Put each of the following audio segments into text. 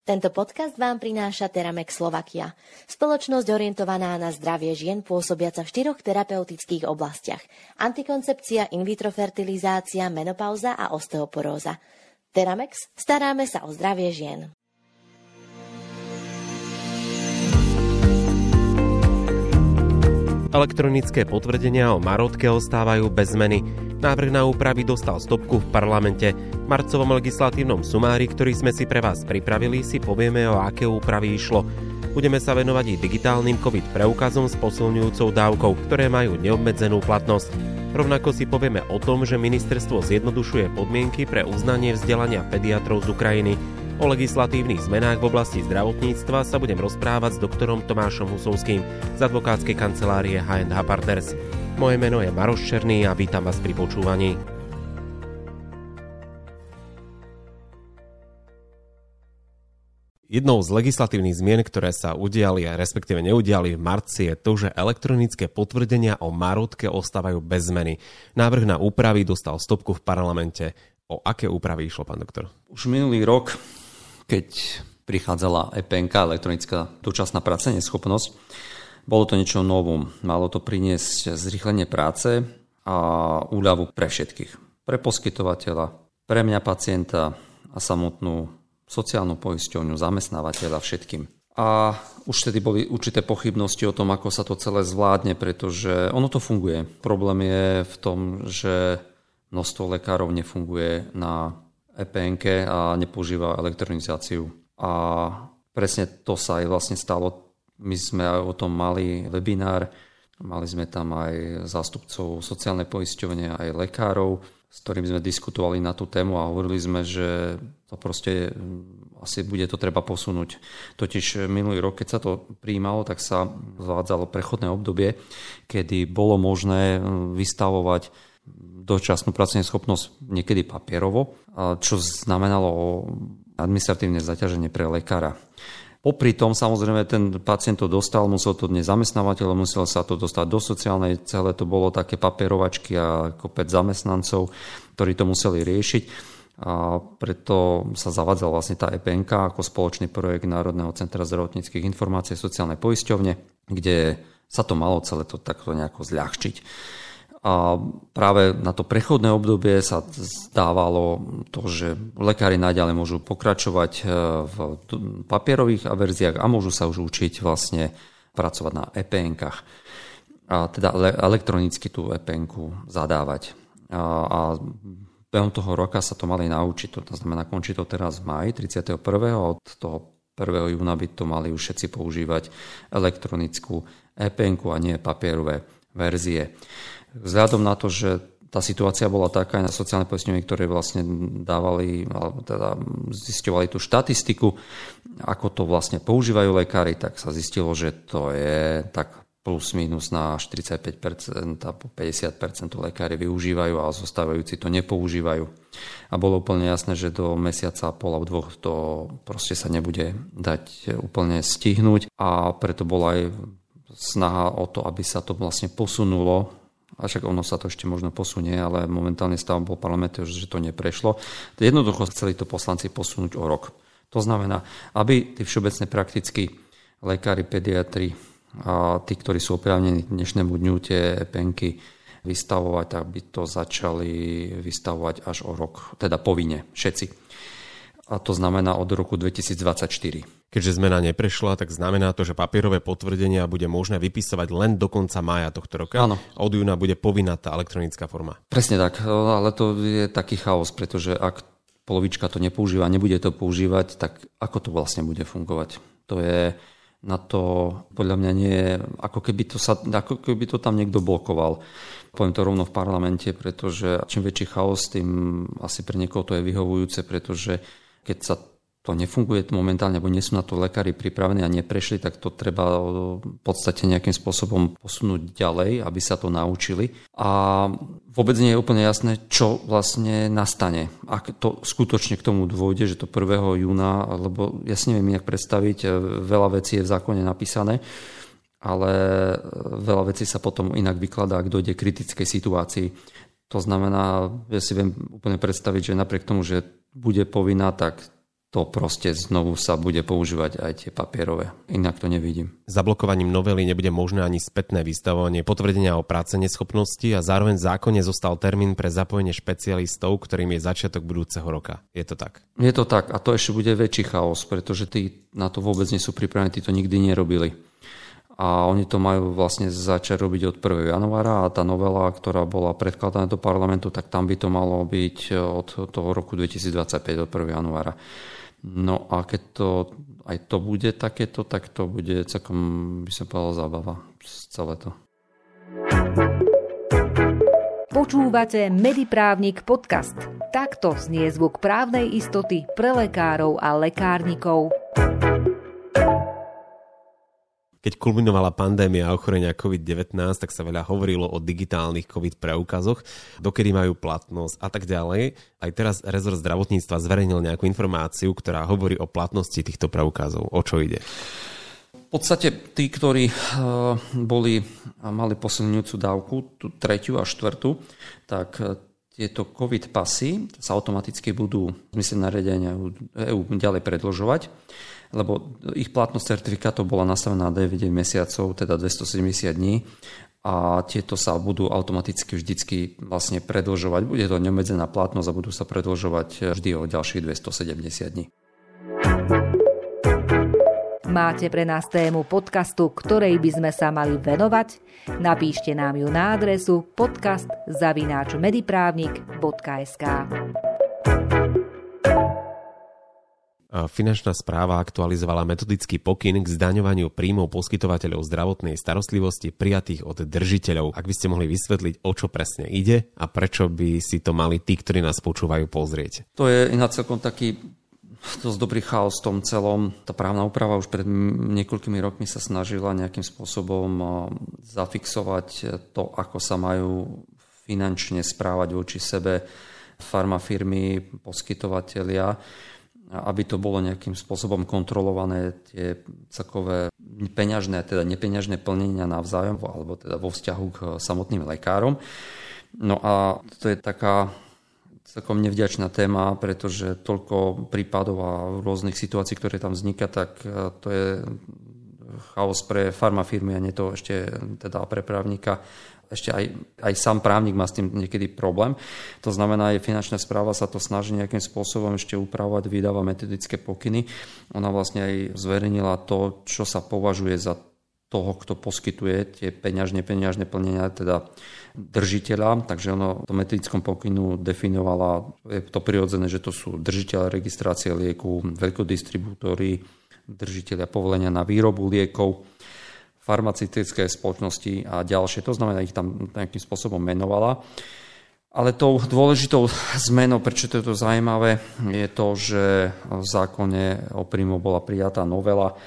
Tento podcast vám prináša Teramex Slovakia, spoločnosť orientovaná na zdravie žien pôsobiaca v štyroch terapeutických oblastiach. Antikoncepcia, in vitro fertilizácia, menopauza a osteoporóza. Teramex, staráme sa o zdravie žien. Elektronické potvrdenia o Marotke ostávajú bez zmeny. Návrh na úpravy dostal stopku v parlamente. V marcovom legislatívnom sumári, ktorý sme si pre vás pripravili, si povieme, o aké úpravy išlo. Budeme sa venovať i digitálnym COVID preukazom s posilňujúcou dávkou, ktoré majú neobmedzenú platnosť. Rovnako si povieme o tom, že ministerstvo zjednodušuje podmienky pre uznanie vzdelania pediatrov z Ukrajiny. O legislatívnych zmenách v oblasti zdravotníctva sa budem rozprávať s doktorom Tomášom Husovským z advokátskej kancelárie H&H Partners. Moje meno je Maroš Černý a vítam vás pri počúvaní. Jednou z legislatívnych zmien, ktoré sa udiali a respektíve neudiali v marci je to, že elektronické potvrdenia o marotke ostávajú bez zmeny. Návrh na úpravy dostal stopku v parlamente. O aké úpravy išlo, pán doktor? Už minulý rok keď prichádzala EPNK, elektronická dočasná práca neschopnosť, bolo to niečo novum. Malo to priniesť zrýchlenie práce a úľavu pre všetkých. Pre poskytovateľa, pre mňa pacienta a samotnú sociálnu poisťovňu, zamestnávateľa všetkým. A už tedy boli určité pochybnosti o tom, ako sa to celé zvládne, pretože ono to funguje. Problém je v tom, že množstvo lekárov nefunguje na EPNK a nepoužíva elektronizáciu. A presne to sa aj vlastne stalo. My sme aj o tom mali webinár, mali sme tam aj zástupcov sociálnej poisťovne, aj lekárov, s ktorými sme diskutovali na tú tému a hovorili sme, že to proste mm, asi bude to treba posunúť. Totiž minulý rok, keď sa to prijímalo, tak sa zvádzalo prechodné obdobie, kedy bolo možné mm, vystavovať dočasnú pracovnú schopnosť niekedy papierovo, čo znamenalo administratívne zaťaženie pre lekára. Popri tom samozrejme ten pacient to dostal, musel to dnes zamestnávateľ, musel sa to dostať do sociálnej, celé to bolo také papierovačky a kopec zamestnancov, ktorí to museli riešiť. A preto sa zavadzala vlastne tá EPNK ako spoločný projekt Národného centra zdravotníckých informácií a sociálnej poisťovne, kde sa to malo celé to takto nejako zľahčiť. A práve na to prechodné obdobie sa zdávalo to, že lekári naďalej môžu pokračovať e, v papierových verziách a môžu sa už učiť vlastne pracovať na EPN-kách. A teda elektronicky tú epn zadávať. A, a behom toho roka sa to mali naučiť, to znamená, končí to teraz v maji 31. a od toho 1. júna by to mali už všetci používať elektronickú epn a nie papierové verzie. Vzhľadom na to, že tá situácia bola taká aj na sociálne poistenie, ktoré vlastne dávali, alebo teda zisťovali tú štatistiku, ako to vlastne používajú lekári, tak sa zistilo, že to je tak plus minus na 45% a 50% lekári využívajú a zostávajúci to nepoužívajú. A bolo úplne jasné, že do mesiaca a pol a dvoch to proste sa nebude dať úplne stihnúť a preto bola aj snaha o to, aby sa to vlastne posunulo a však ono sa to ešte možno posunie, ale momentálne stav bol parlament, že to neprešlo. Jednoducho chceli to poslanci posunúť o rok. To znamená, aby tí všeobecne praktickí lekári, pediatri a tí, ktorí sú oprávnení k dnešnému dňu tie penky vystavovať, tak by to začali vystavovať až o rok, teda povinne, všetci. A to znamená od roku 2024. Keďže zmena neprešla, tak znamená to, že papierové potvrdenia bude možné vypisovať len do konca mája tohto roka. Áno. Od júna bude povinná tá elektronická forma. Presne tak, ale to je taký chaos, pretože ak polovička to nepoužíva, nebude to používať, tak ako to vlastne bude fungovať? To je na to podľa mňa nie, ako keby to, sa, ako keby to tam niekto blokoval. Poviem to rovno v parlamente, pretože čím väčší chaos, tým asi pre niekoho to je vyhovujúce, pretože keď sa to nefunguje momentálne, alebo nie sú na to lekári pripravení a neprešli, tak to treba v podstate nejakým spôsobom posunúť ďalej, aby sa to naučili. A vôbec nie je úplne jasné, čo vlastne nastane. Ak to skutočne k tomu dôjde, že to 1. júna, lebo ja si neviem inak predstaviť, veľa vecí je v zákone napísané, ale veľa vecí sa potom inak vykladá, ak dojde kritickej situácii. To znamená, ja si viem úplne predstaviť, že napriek tomu, že bude povinná, tak to proste znovu sa bude používať aj tie papierové. Inak to nevidím. Zablokovaním novely nebude možné ani spätné vystavovanie potvrdenia o práce neschopnosti a zároveň v zákone zostal termín pre zapojenie špecialistov, ktorým je začiatok budúceho roka. Je to tak? Je to tak a to ešte bude väčší chaos, pretože tí na to vôbec nie sú pripravení, tí to nikdy nerobili a oni to majú vlastne začať robiť od 1. januára a tá novela, ktorá bola predkladaná do parlamentu, tak tam by to malo byť od toho roku 2025, od 1. januára. No a keď to, aj to bude takéto, tak to bude celkom, by som povedal, zábava celé to. Počúvate Mediprávnik podcast. Takto znie zvuk právnej istoty pre lekárov a lekárnikov. Keď kulminovala pandémia ochorenia COVID-19, tak sa veľa hovorilo o digitálnych COVID preukazoch, dokedy majú platnosť a tak ďalej. Aj teraz rezort zdravotníctva zverejnil nejakú informáciu, ktorá hovorí o platnosti týchto preukazov. O čo ide? V podstate tí, ktorí eh, boli a mali posilňujúcu dávku, tú tretiu a štvrtú, tak eh, tieto COVID pasy sa automaticky budú v zmysle nariadenia EU ďalej predlžovať lebo ich platnosť certifikátov bola nastavená na 9 mesiacov, teda 270 dní a tieto sa budú automaticky vždycky vlastne predlžovať. Bude to neobmedzená platnosť a budú sa predlžovať vždy o ďalších 270 dní. Máte pre nás tému podcastu, ktorej by sme sa mali venovať? Napíšte nám ju na adresu podcast.mediprávnik.sk Finančná správa aktualizovala metodický pokyn k zdaňovaniu príjmov poskytovateľov zdravotnej starostlivosti prijatých od držiteľov. Ak by ste mohli vysvetliť, o čo presne ide a prečo by si to mali tí, ktorí nás počúvajú, pozrieť. To je iná celkom taký dosť dobrý chaos v tom celom. Tá právna úprava už pred niekoľkými rokmi sa snažila nejakým spôsobom zafixovať to, ako sa majú finančne správať voči sebe farmafirmy, poskytovateľia aby to bolo nejakým spôsobom kontrolované tie celkové peňažné, teda nepeňažné plnenia navzájom, alebo teda vo vzťahu k samotným lekárom. No a to je taká celkom nevďačná téma, pretože toľko prípadov a rôznych situácií, ktoré tam vzniká, tak e, to je chaos pre farmafirmy a nie to ešte teda pre právnika ešte aj, aj sám právnik má s tým niekedy problém. To znamená, aj finančná správa sa to snaží nejakým spôsobom ešte upravovať, vydáva metodické pokyny. Ona vlastne aj zverejnila to, čo sa považuje za toho, kto poskytuje tie peňažné, peňažné plnenia, teda držiteľa, takže ono v metodickom pokynu definovala, je to prirodzené, že to sú držiteľe registrácie lieku, veľkodistribútory, držiteľia povolenia na výrobu liekov, farmaceutické spoločnosti a ďalšie. To znamená, ich tam nejakým spôsobom menovala. Ale tou dôležitou zmenou, prečo to je to zaujímavé, je to, že v zákone o príjmu bola prijatá novela,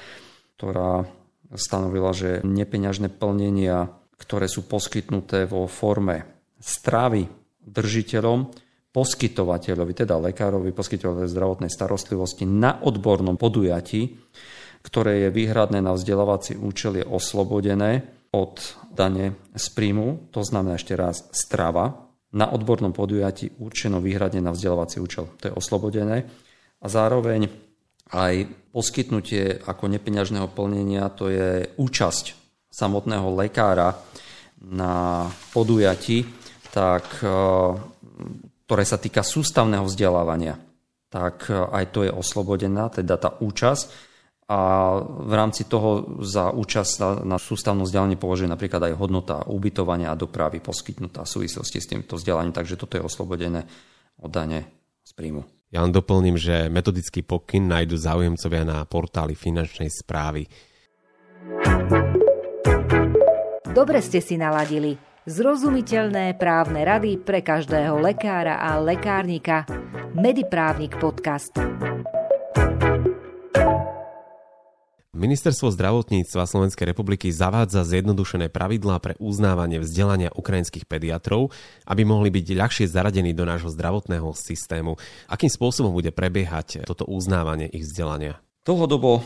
ktorá stanovila, že nepeňažné plnenia, ktoré sú poskytnuté vo forme stravy držiteľom, poskytovateľovi, teda lekárovi, poskytovateľovi zdravotnej starostlivosti na odbornom podujatí, ktoré je výhradné na vzdelávací účel, je oslobodené od dane z príjmu, to znamená ešte raz strava, na odbornom podujatí určeno výhradne na vzdelávací účel. To je oslobodené. A zároveň aj poskytnutie ako nepeňažného plnenia, to je účasť samotného lekára na podujatí, tak, e, ktoré sa týka sústavného vzdelávania, tak e, aj to je oslobodená, teda tá účasť a v rámci toho za účasť na, sústavnom vzdelaní považuje napríklad aj hodnota ubytovania a dopravy poskytnutá v súvislosti s týmto vzdelaním, takže toto je oslobodené od dane z príjmu. Ja len doplním, že metodický pokyn nájdu záujemcovia na portáli finančnej správy. Dobre ste si naladili. Zrozumiteľné právne rady pre každého lekára a lekárnika. Mediprávnik podcast. Ministerstvo zdravotníctva Slovenskej republiky zavádza zjednodušené pravidlá pre uznávanie vzdelania ukrajinských pediatrov, aby mohli byť ľahšie zaradení do nášho zdravotného systému. Akým spôsobom bude prebiehať toto uznávanie ich vzdelania? Dlhodobo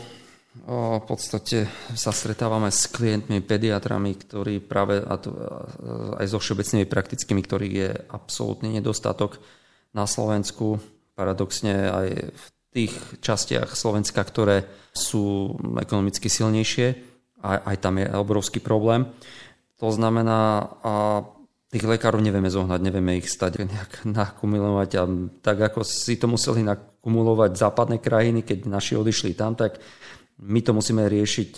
v podstate sa stretávame s klientmi, pediatrami, ktorí práve a to, aj so všeobecnými praktickými, ktorých je absolútny nedostatok na Slovensku. Paradoxne aj v tých častiach Slovenska, ktoré sú ekonomicky silnejšie. A aj tam je obrovský problém. To znamená, a tých lekárov nevieme zohnať, nevieme ich stať nejak nakumulovať a tak ako si to museli nakumulovať západné krajiny, keď naši odišli tam, tak my to musíme riešiť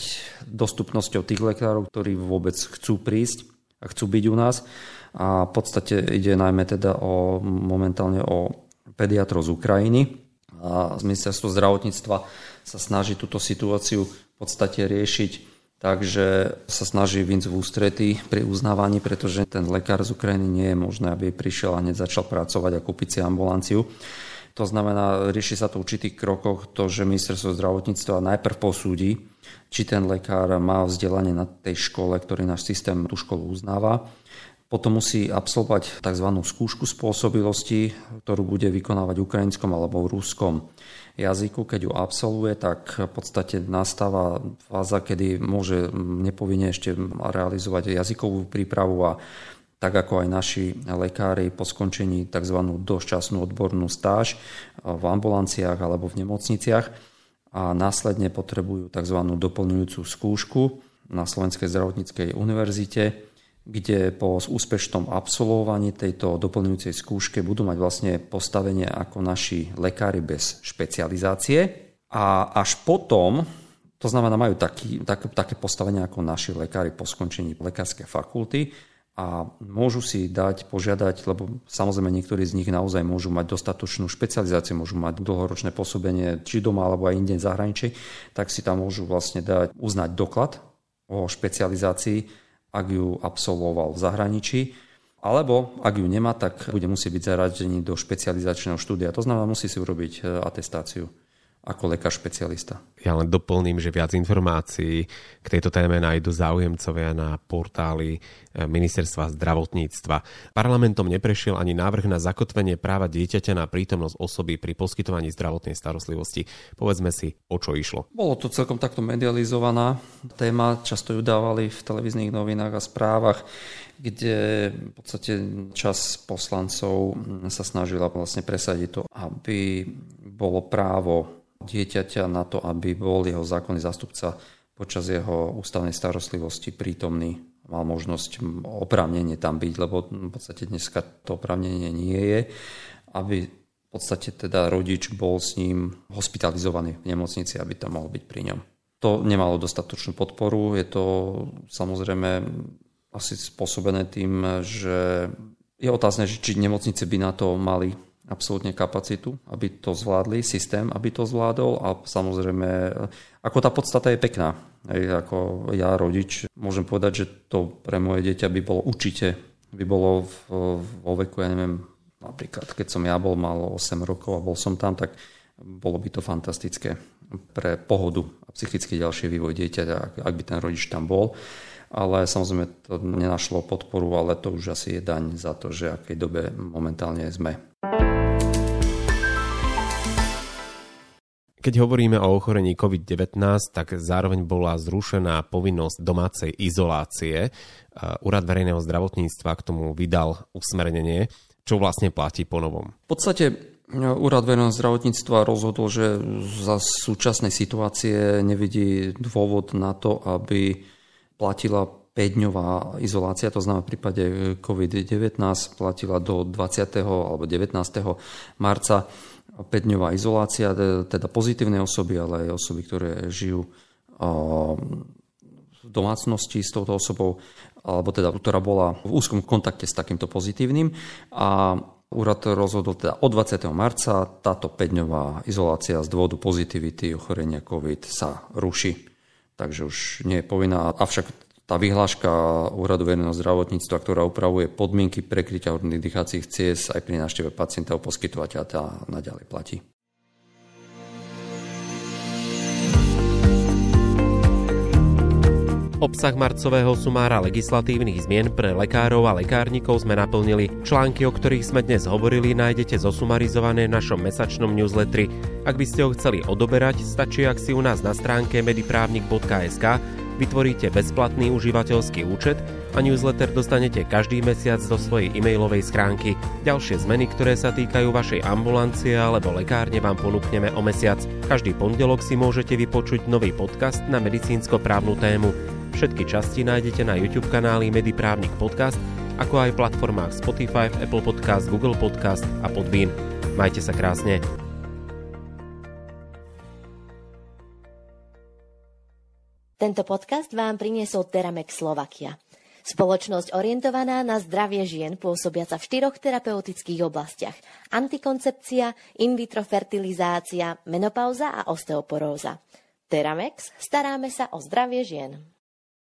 dostupnosťou tých lekárov, ktorí vôbec chcú prísť a chcú byť u nás. A v podstate ide najmä teda o, momentálne o pediatrov z Ukrajiny. A ministerstvo zdravotníctva sa snaží túto situáciu v podstate riešiť Takže sa snaží vinc v ústretí pri uznávaní, pretože ten lekár z Ukrajiny nie je možné, aby prišiel a hneď začal pracovať a kúpiť si ambulanciu. To znamená, rieši sa to v určitých krokoch to, že ministerstvo zdravotníctva najprv posúdi, či ten lekár má vzdelanie na tej škole, ktorý náš systém tú školu uznáva. Potom musí absolvovať tzv. skúšku spôsobilosti, ktorú bude vykonávať v ukrajinskom alebo v ruskom jazyku, keď ju absolvuje, tak v podstate nastáva fáza, kedy môže nepovinne ešte realizovať jazykovú prípravu a tak ako aj naši lekári po skončení tzv. dočasnú odbornú stáž v ambulanciách alebo v nemocniciach a následne potrebujú tzv. doplňujúcu skúšku na Slovenskej zdravotníckej univerzite, kde po úspešnom absolvovaní tejto doplňujúcej skúške budú mať vlastne postavenie ako naši lekári bez špecializácie. A až potom, to znamená, majú taký, tak, také postavenie ako naši lekári po skončení lekárskej fakulty a môžu si dať, požiadať, lebo samozrejme niektorí z nich naozaj môžu mať dostatočnú špecializáciu, môžu mať dlhoročné pôsobenie či doma alebo aj inde v zahraničí, tak si tam môžu vlastne dať, uznať doklad o špecializácii ak ju absolvoval v zahraničí, alebo ak ju nemá, tak bude musieť byť zaradený do špecializačného štúdia. To znamená, musí si urobiť e, atestáciu ako lekár špecialista. Ja len doplním, že viac informácií k tejto téme nájdu záujemcovia na portáli eh, Ministerstva zdravotníctva. Parlamentom neprešiel ani návrh na zakotvenie práva dieťaťa na prítomnosť osoby pri poskytovaní zdravotnej starostlivosti. Povedzme si, o čo išlo. Bolo to celkom takto medializovaná téma, často ju dávali v televíznych novinách a správach kde v podstate čas poslancov sa snažila vlastne presadiť to, aby bolo právo dieťaťa na to, aby bol jeho zákonný zástupca počas jeho ústavnej starostlivosti prítomný, mal možnosť oprávnenie tam byť, lebo v podstate dneska to oprávnenie nie je, aby v podstate teda rodič bol s ním hospitalizovaný v nemocnici, aby tam mohol byť pri ňom. To nemalo dostatočnú podporu, je to samozrejme asi spôsobené tým, že je otázne, či nemocnice by na to mali absolútne kapacitu, aby to zvládli, systém, aby to zvládol a samozrejme, ako tá podstata je pekná. Hej, ako ja, rodič, môžem povedať, že to pre moje dieťa by bolo určite, by bolo vo veku, ja neviem, napríklad keď som ja bol, mal 8 rokov a bol som tam, tak bolo by to fantastické pre pohodu a psychicky ďalší vývoj dieťaťa, ak, ak by ten rodič tam bol. Ale samozrejme to nenašlo podporu, ale to už asi je daň za to, že akej dobe momentálne sme. Keď hovoríme o ochorení COVID-19, tak zároveň bola zrušená povinnosť domácej izolácie. Úrad verejného zdravotníctva k tomu vydal usmernenie, čo vlastne platí po novom. V podstate no, Úrad verejného zdravotníctva rozhodol, že za súčasnej situácie nevidí dôvod na to, aby platila 5-dňová izolácia, to znamená v prípade COVID-19 platila do 20. alebo 19. marca 5-dňová izolácia, teda pozitívne osoby, ale aj osoby, ktoré žijú v domácnosti s touto osobou, alebo teda, ktorá bola v úzkom kontakte s takýmto pozitívnym. A úrad rozhodol teda od 20. marca táto 5-dňová izolácia z dôvodu pozitivity ochorenia COVID sa ruší. Takže už nie je povinná, avšak tá vyhláška Úradu verejného zdravotníctva, ktorá upravuje podmienky prekrytia orných dýchacích ciest aj pri návšteve pacientov poskytovateľa, tá naďalej platí. Obsah marcového sumára legislatívnych zmien pre lekárov a lekárnikov sme naplnili. Články, o ktorých sme dnes hovorili, nájdete zosumarizované v našom mesačnom newsletteri. Ak by ste ho chceli odoberať, stačí, ak si u nás na stránke mediprávnik.sk Vytvoríte bezplatný užívateľský účet a newsletter dostanete každý mesiac do svojej e-mailovej schránky. Ďalšie zmeny, ktoré sa týkajú vašej ambulancie alebo lekárne vám ponúkneme o mesiac. Každý pondelok si môžete vypočuť nový podcast na medicínsko-právnu tému. Všetky časti nájdete na YouTube kanáli Mediprávnik Podcast, ako aj platformách Spotify, Apple Podcast, Google Podcast a Podbean. Majte sa krásne. Tento podcast vám priniesol Teramex Slovakia. Spoločnosť orientovaná na zdravie žien pôsobiaca v štyroch terapeutických oblastiach. Antikoncepcia, in vitro fertilizácia, menopauza a osteoporóza. Teramex, staráme sa o zdravie žien.